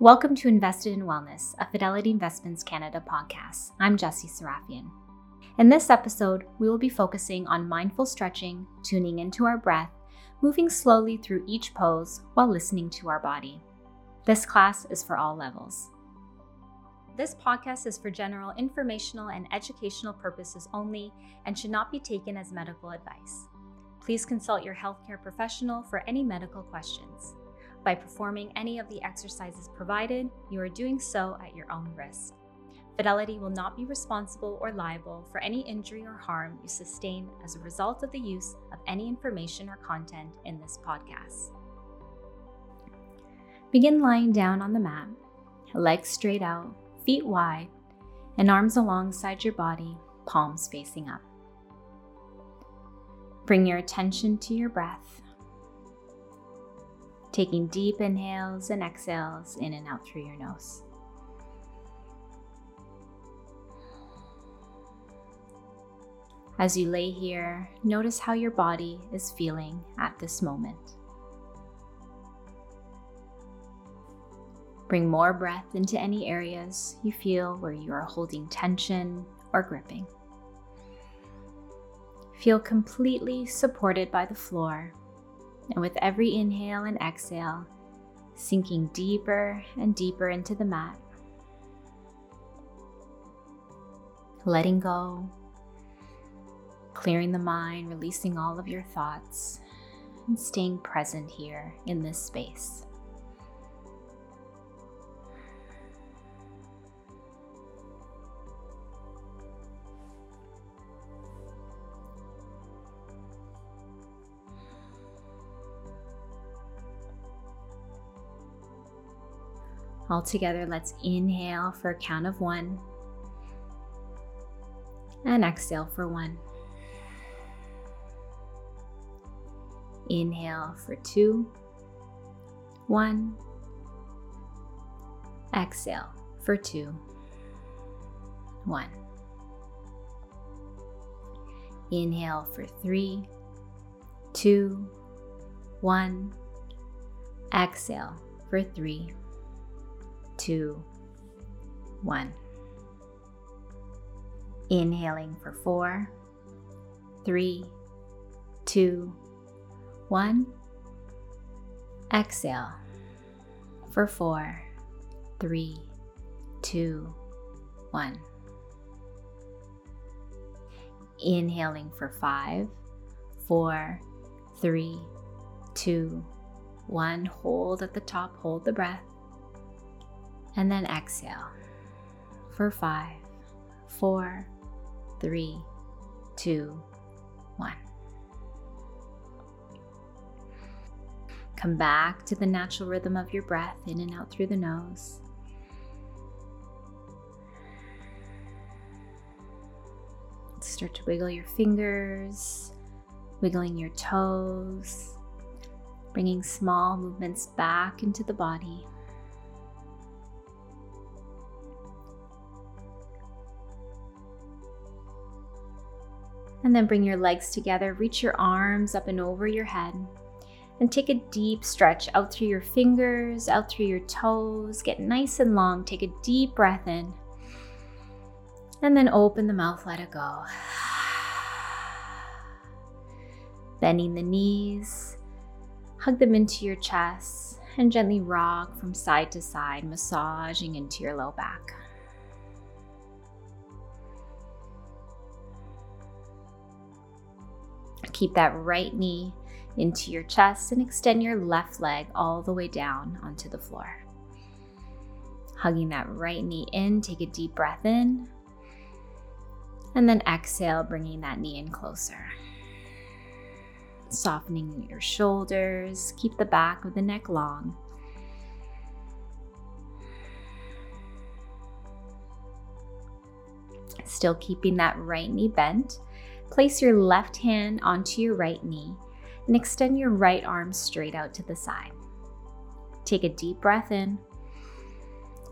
Welcome to Invested in Wellness, a Fidelity Investments Canada podcast. I'm Jessie Serafian. In this episode, we will be focusing on mindful stretching, tuning into our breath, moving slowly through each pose while listening to our body. This class is for all levels. This podcast is for general informational and educational purposes only and should not be taken as medical advice. Please consult your healthcare professional for any medical questions. By performing any of the exercises provided, you are doing so at your own risk. Fidelity will not be responsible or liable for any injury or harm you sustain as a result of the use of any information or content in this podcast. Begin lying down on the mat, legs straight out, feet wide, and arms alongside your body, palms facing up. Bring your attention to your breath, taking deep inhales and exhales in and out through your nose. As you lay here, notice how your body is feeling at this moment. Bring more breath into any areas you feel where you are holding tension or gripping. Feel completely supported by the floor, and with every inhale and exhale, sinking deeper and deeper into the mat. Letting go, clearing the mind, releasing all of your thoughts, and staying present here in this space. All together, let's inhale for a count of one and exhale for one. Inhale for two, one. Exhale for two, one. Inhale for three, two, one. Exhale for three, two, one. Inhaling for four, three, two, one. Exhale for four, three, two, one. Inhaling for five, four, three, two, one. Hold at the top, hold the breath and then exhale for five, four, three, two, one. Come back to the natural rhythm of your breath in and out through the nose. Start to wiggle your fingers, wiggling your toes, bringing small movements back into the body. And then bring your legs together, reach your arms up and over your head. And take a deep stretch out through your fingers, out through your toes. Get nice and long. Take a deep breath in. And then open the mouth, let it go. Bending the knees, hug them into your chest, and gently rock from side to side, massaging into your low back. Keep that right knee into your chest and extend your left leg all the way down onto the floor. Hugging that right knee in, take a deep breath in. And then exhale, bringing that knee in closer. Softening your shoulders, keep the back of the neck long. Still keeping that right knee bent Place your left hand onto your right knee and extend your right arm straight out to the side. Take a deep breath in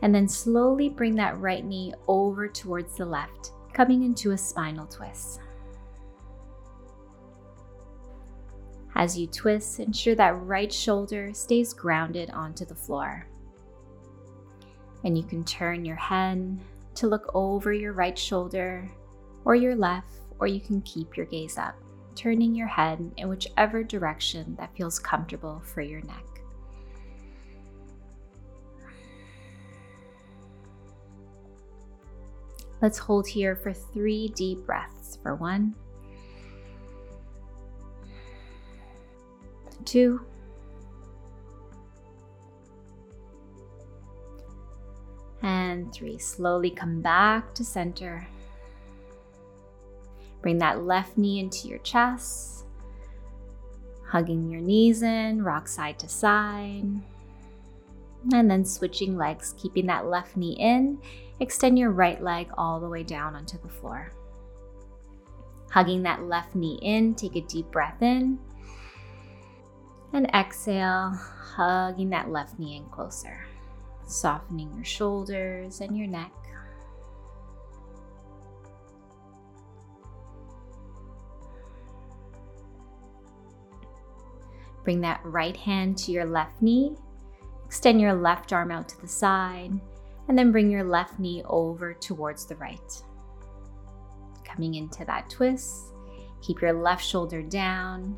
and then slowly bring that right knee over towards the left, coming into a spinal twist. As you twist, ensure that right shoulder stays grounded onto the floor. And you can turn your head to look over your right shoulder or your left, or you can keep your gaze up, turning your head in whichever direction that feels comfortable for your neck. Let's hold here for three deep breaths. For one, two, and three. Slowly come back to center. Bring that left knee into your chest, hugging your knees in, rock side to side. And then switching legs, keeping that left knee in Extend your right leg all the way down onto the floor. Hugging that left knee in, take a deep breath in. And exhale, hugging that left knee in closer. Softening your shoulders and your neck. Bring that right hand to your left knee. Extend your left arm out to the side and then bring your left knee over towards the right. Coming into that twist, keep your left shoulder down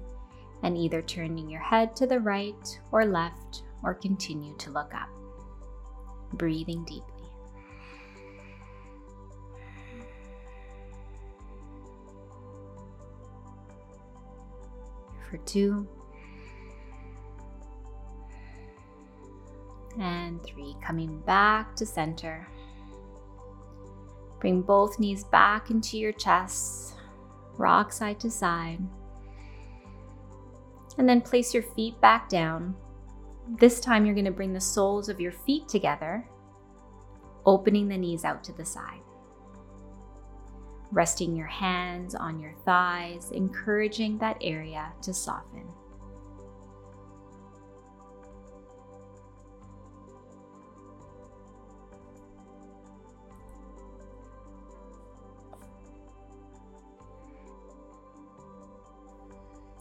and either turning your head to the right or left or continue to look up. Breathing deeply. For two, and three. Coming back to center. Bring both knees back into your chest, rock side to side. And then place your feet back down. This time you're going to bring the soles of your feet together, opening the knees out to the side. Resting your hands on your thighs, encouraging that area to soften.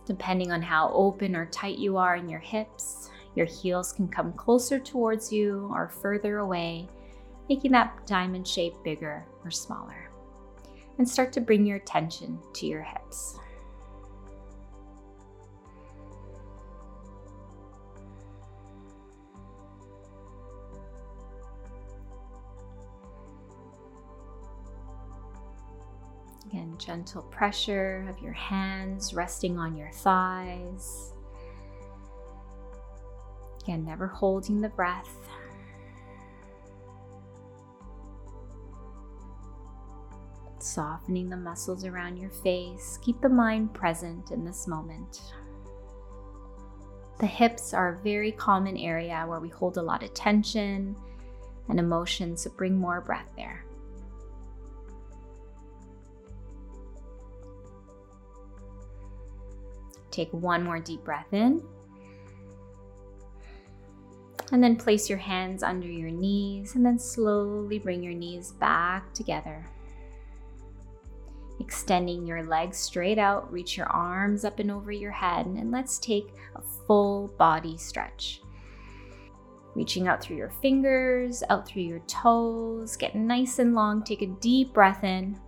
Depending on how open or tight you are in your hips, your heels can come closer towards you or further away, making that diamond shape bigger or smaller. And start to bring your attention to your hips. Again, gentle pressure of your hands resting on your thighs. Again, never holding the breath. Softening the muscles around your face. Keep the mind present in this moment. The hips are a very common area where we hold a lot of tension and emotion, so bring more breath there. Take one more deep breath in. And then place your hands under your knees and then slowly bring your knees back together. Extending your legs straight out, reach your arms up and over your head, and let's take a full body stretch. Reaching out through your fingers, out through your toes, get nice and long. Take a deep breath in,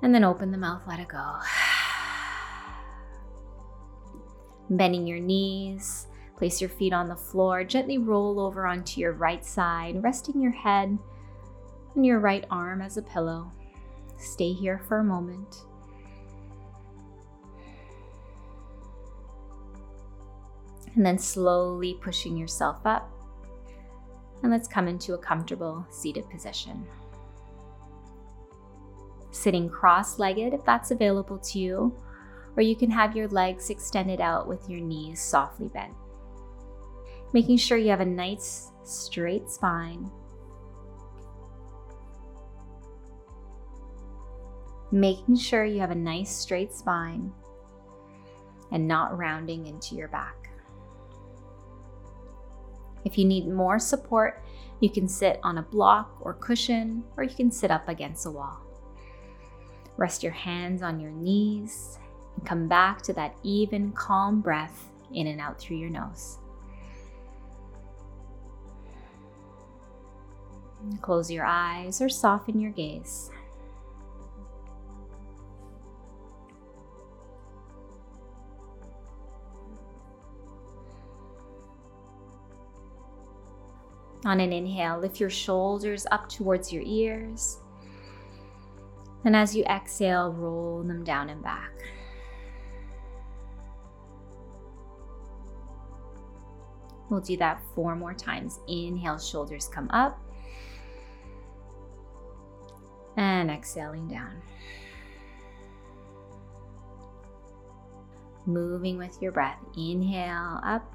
and then open the mouth, let it go bending your knees. Place your feet on the floor. Gently roll over onto your right side, resting your head and your right arm as a pillow. Stay here for a moment. And then slowly pushing yourself up. And let's come into a comfortable seated position. Sitting cross legged if that's available to you, or you can have your legs extended out with your knees softly bent. Making sure you have a nice straight spine. Making sure you have a nice straight spine and not rounding into your back. If you need more support, you can sit on a block or cushion, or you can sit up against a wall. Rest your hands on your knees and come back to that even, calm breath in and out through your nose. Close your eyes or soften your gaze. On an inhale, lift your shoulders up towards your ears. And as you exhale, roll them down and back. We'll do that four more times. Inhale, shoulders come up. And exhaling down. Moving with your breath. Inhale up.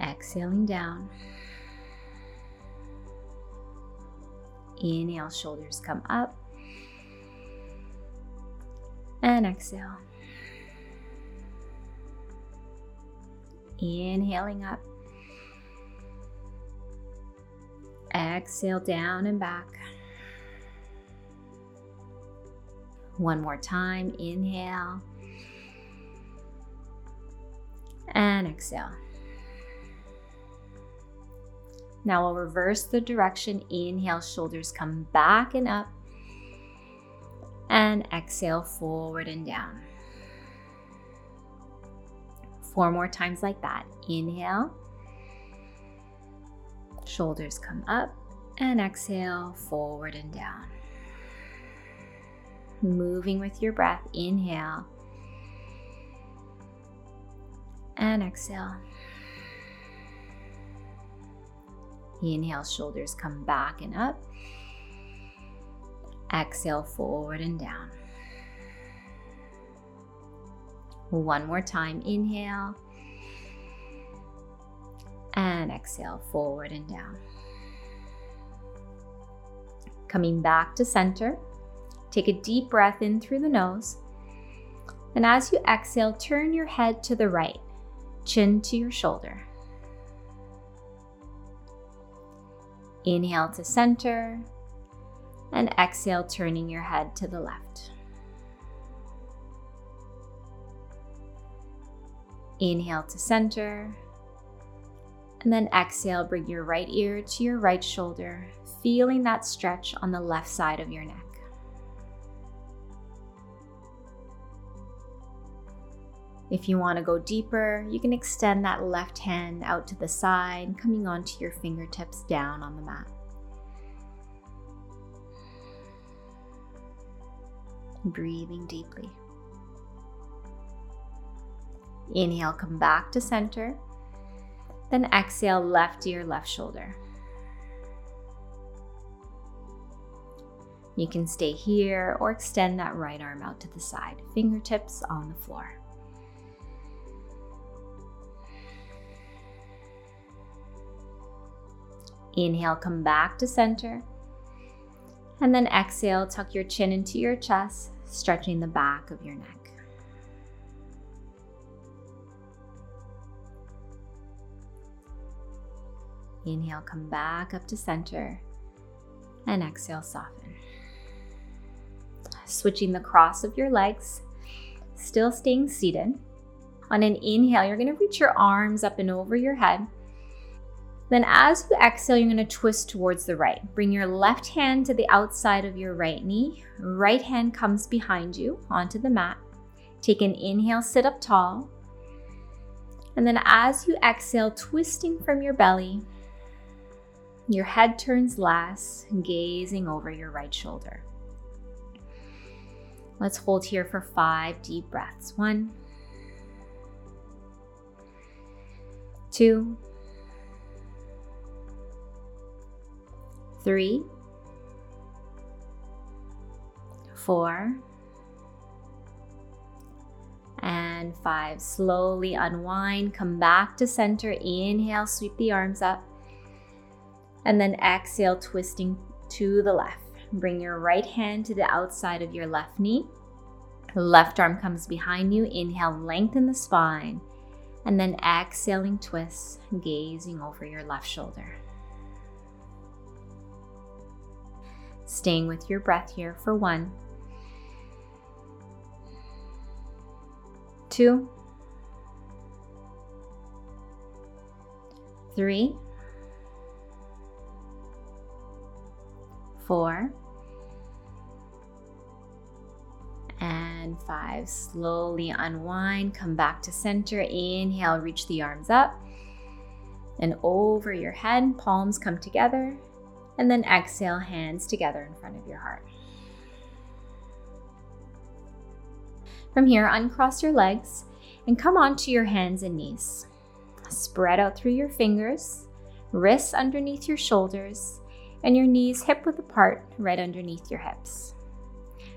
Exhaling down. Inhale, shoulders come up. And exhale. Inhaling up. Exhale down and back. One more time. Inhale. And exhale. Now we'll reverse the direction. Inhale, shoulders come back and up. And exhale, forward and down. Four more times like that. Inhale, shoulders come up, and exhale, forward and down. Moving with your breath. Inhale, and exhale. Inhale, shoulders come back and up. Exhale, forward and down. One more time. Inhale. And exhale, forward and down. Coming back to center. Take a deep breath in through the nose. And as you exhale, turn your head to the right, chin to your shoulder. Inhale to center and exhale, turning your head to the left. Inhale to center and then exhale, bring your right ear to your right shoulder, feeling that stretch on the left side of your neck. If you want to go deeper, you can extend that left hand out to the side, coming onto your fingertips down on the mat. Breathing deeply. Inhale, come back to center. Then exhale, left ear, left shoulder. You can stay here or extend that right arm out to the side, fingertips on the floor. Inhale, come back to center. And then exhale, tuck your chin into your chest, stretching the back of your neck. Inhale, come back up to center. And exhale, soften. Switching the cross of your legs, still staying seated. On an inhale, you're going to reach your arms up and over your head then, as you exhale, you're going to twist towards the right. Bring your left hand to the outside of your right knee. Right hand comes behind you onto the mat. Take an inhale, sit up tall. And then, as you exhale, twisting from your belly, your head turns last, gazing over your right shoulder. Let's hold here for five deep breaths. One, two, three, four, and five. Slowly unwind, come back to center. Inhale, sweep the arms up. And then exhale, twisting to the left. Bring your right hand to the outside of your left knee. Left arm comes behind you. Inhale, lengthen the spine. And then exhaling, twist, gazing over your left shoulder. staying with your breath here for one, two, three, four, and five. Slowly unwind, come back to center. Inhale, reach the arms up and over your head, palms come together, and then exhale, hands together in front of your heart. From here, uncross your legs and come onto your hands and knees. Spread out through your fingers, wrists underneath your shoulders, and your knees hip width apart right underneath your hips.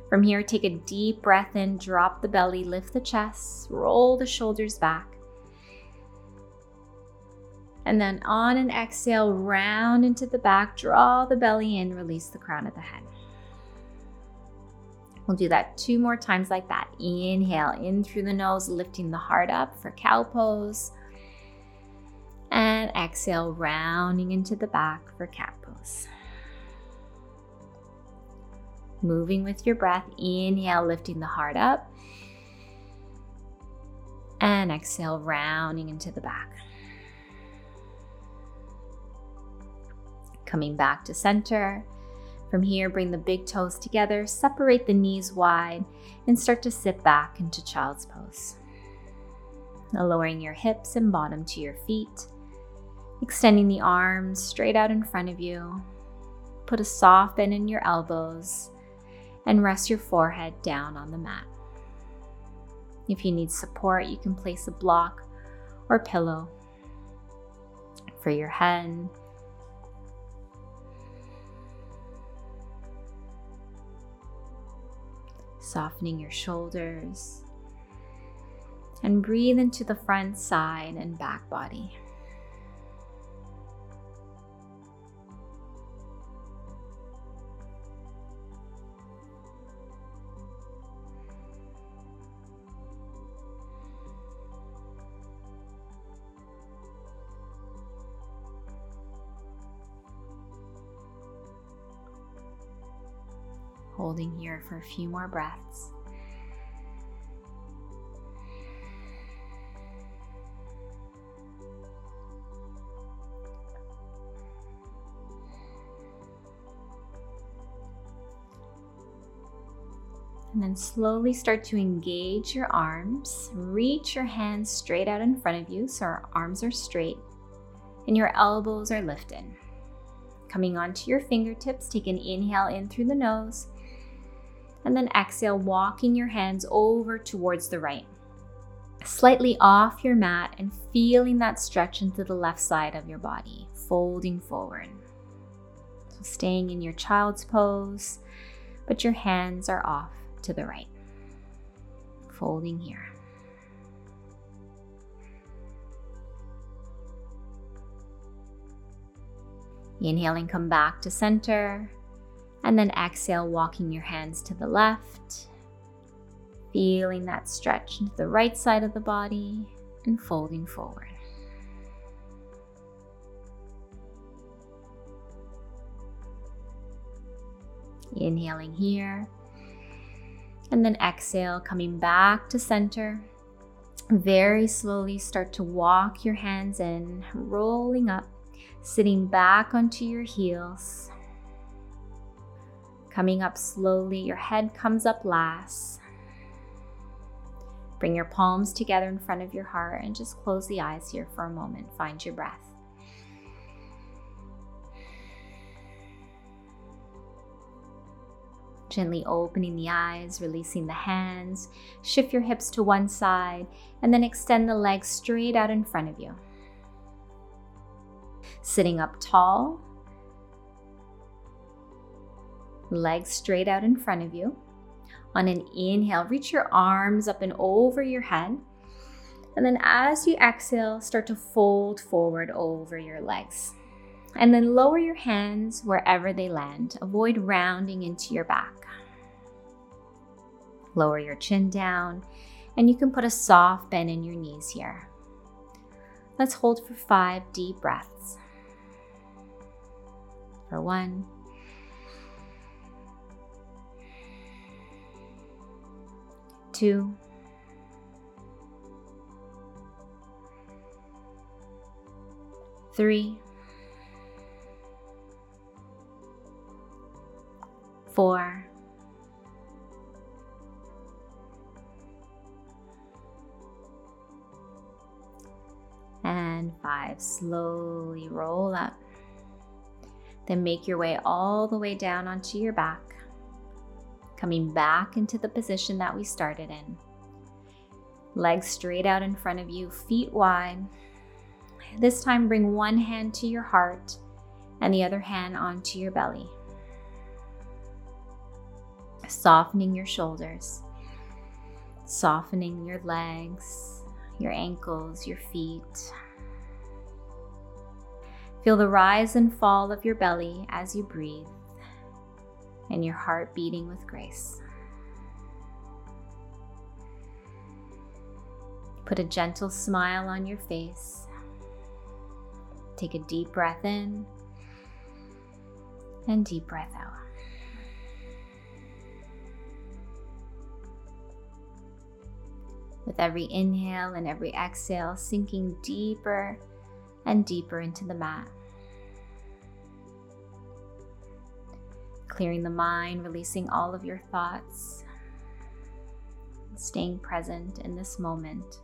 From here, take a deep breath in, drop the belly, lift the chest, roll the shoulders back. And then on an exhale, round into the back, draw the belly in, release the crown of the head. We'll do that two more times like that. Inhale in through the nose, lifting the heart up for cow pose. And exhale, rounding into the back for cat Moving with your breath, inhale, lifting the heart up. And exhale, rounding into the back. Coming back to center. From here, bring the big toes together, separate the knees wide, and start to sit back into child's pose. Now lowering your hips and bottom to your feet, extending the arms straight out in front of you. Put a soft bend in your elbows and rest your forehead down on the mat. If you need support, you can place a block or pillow for your head. Softening your shoulders. And breathe into the front side and back body. Holding here for a few more breaths. And then slowly start to engage your arms. Reach your hands straight out in front of you so our arms are straight and your elbows are lifted. Coming onto your fingertips, take an inhale in through the nose and then exhale, walking your hands over towards the right. Slightly off your mat and feeling that stretch into the left side of your body, folding forward. So staying in your child's pose, but your hands are off to the right. Folding here. Inhaling, come back to center. And then exhale, walking your hands to the left, feeling that stretch into the right side of the body and folding forward. Inhaling here, and then exhale, coming back to center. Very slowly start to walk your hands in, rolling up, sitting back onto your heels Coming up slowly, your head comes up last. Bring your palms together in front of your heart and just close the eyes here for a moment. Find your breath. Gently opening the eyes, releasing the hands. Shift your hips to one side and then extend the legs straight out in front of you. Sitting up tall, legs straight out in front of you. On an inhale, reach your arms up and over your head. And then as you exhale, start to fold forward over your legs. And then lower your hands wherever they land. Avoid rounding into your back. Lower your chin down, and you can put a soft bend in your knees here. Let's hold for five deep breaths. For one, two, three, four, and five. Slowly roll up. Then make your way all the way down onto your back, coming back into the position that we started in. Legs straight out in front of you, feet wide. This time, bring one hand to your heart and the other hand onto your belly. Softening your shoulders, softening your legs, your ankles, your feet. Feel the rise and fall of your belly as you breathe and your heart beating with grace. Put a gentle smile on your face. Take a deep breath in and deep breath out. With every inhale and every exhale, sinking deeper and deeper into the mat. Clearing the mind, releasing all of your thoughts, staying present in this moment,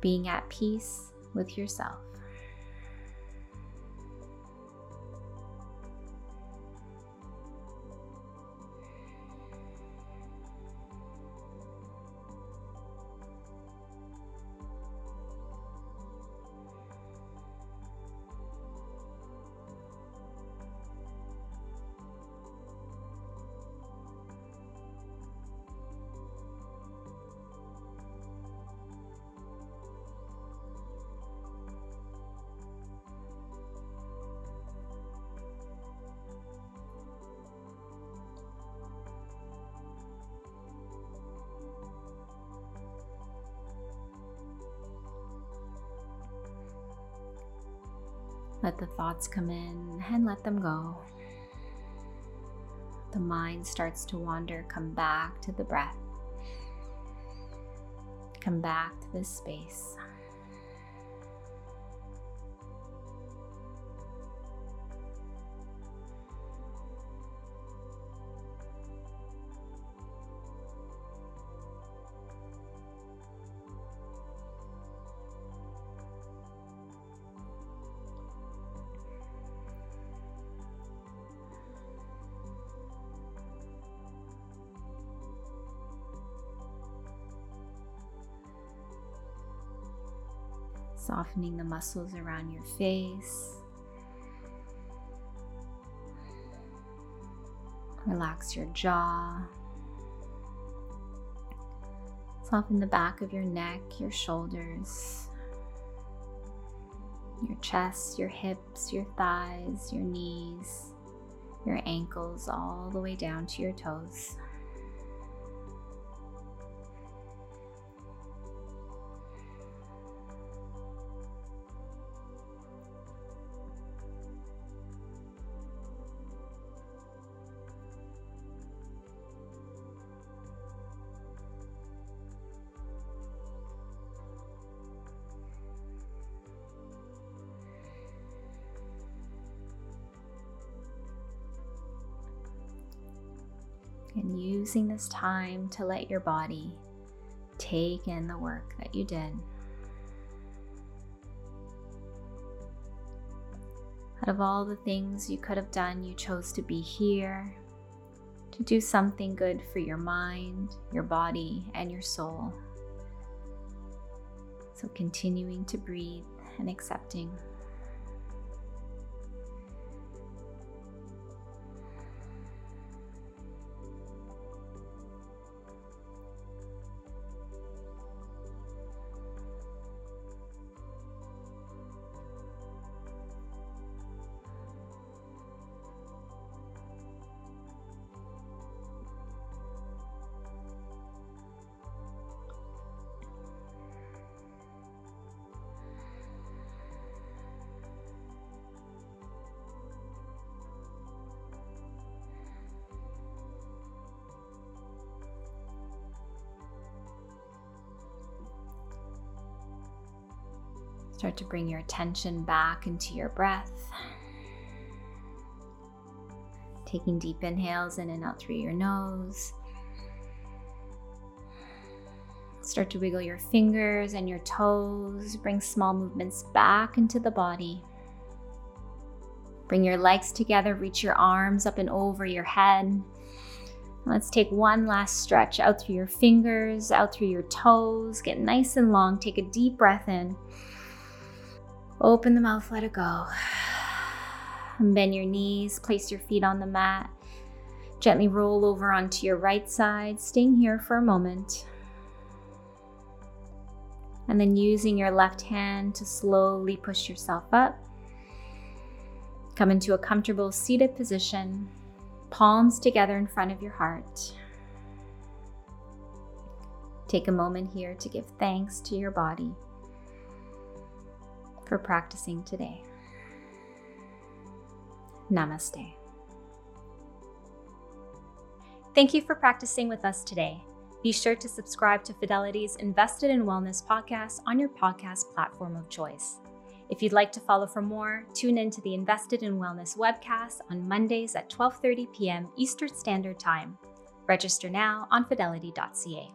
being at peace with yourself. Let the thoughts come in and let them go. The mind starts to wander, come back to the breath. Come back to this space. Softening the muscles around your face. Relax your jaw. Soften the back of your neck, your shoulders, your chest, your hips, your thighs, your knees, your ankles, all the way down to your toes. Using this time to let your body take in the work that you did. Out of all the things you could have done, you chose to be here, to do something good for your mind, your body, and your soul. So, continuing to breathe and accepting. Start to bring your attention back into your breath. Taking deep inhales in and out through your nose. Start to wiggle your fingers and your toes. Bring small movements back into the body. Bring your legs together, reach your arms up and over your head. Let's take one last stretch out through your fingers, out through your toes. Get nice and long. Take a deep breath in. Open the mouth, let it go. Bend your knees, place your feet on the mat. Gently roll over onto your right side, staying here for a moment. And then using your left hand to slowly push yourself up. Come into a comfortable seated position, palms together in front of your heart. Take a moment here to give thanks to your body for practicing today. Namaste. Thank you for practicing with us today. Be sure to subscribe to Fidelity's Invested in Wellness podcast on your podcast platform of choice. If you'd like to follow for more, tune in to the Invested in Wellness webcast on Mondays at 12:30 p.m. Eastern Standard Time. Register now on fidelity.ca.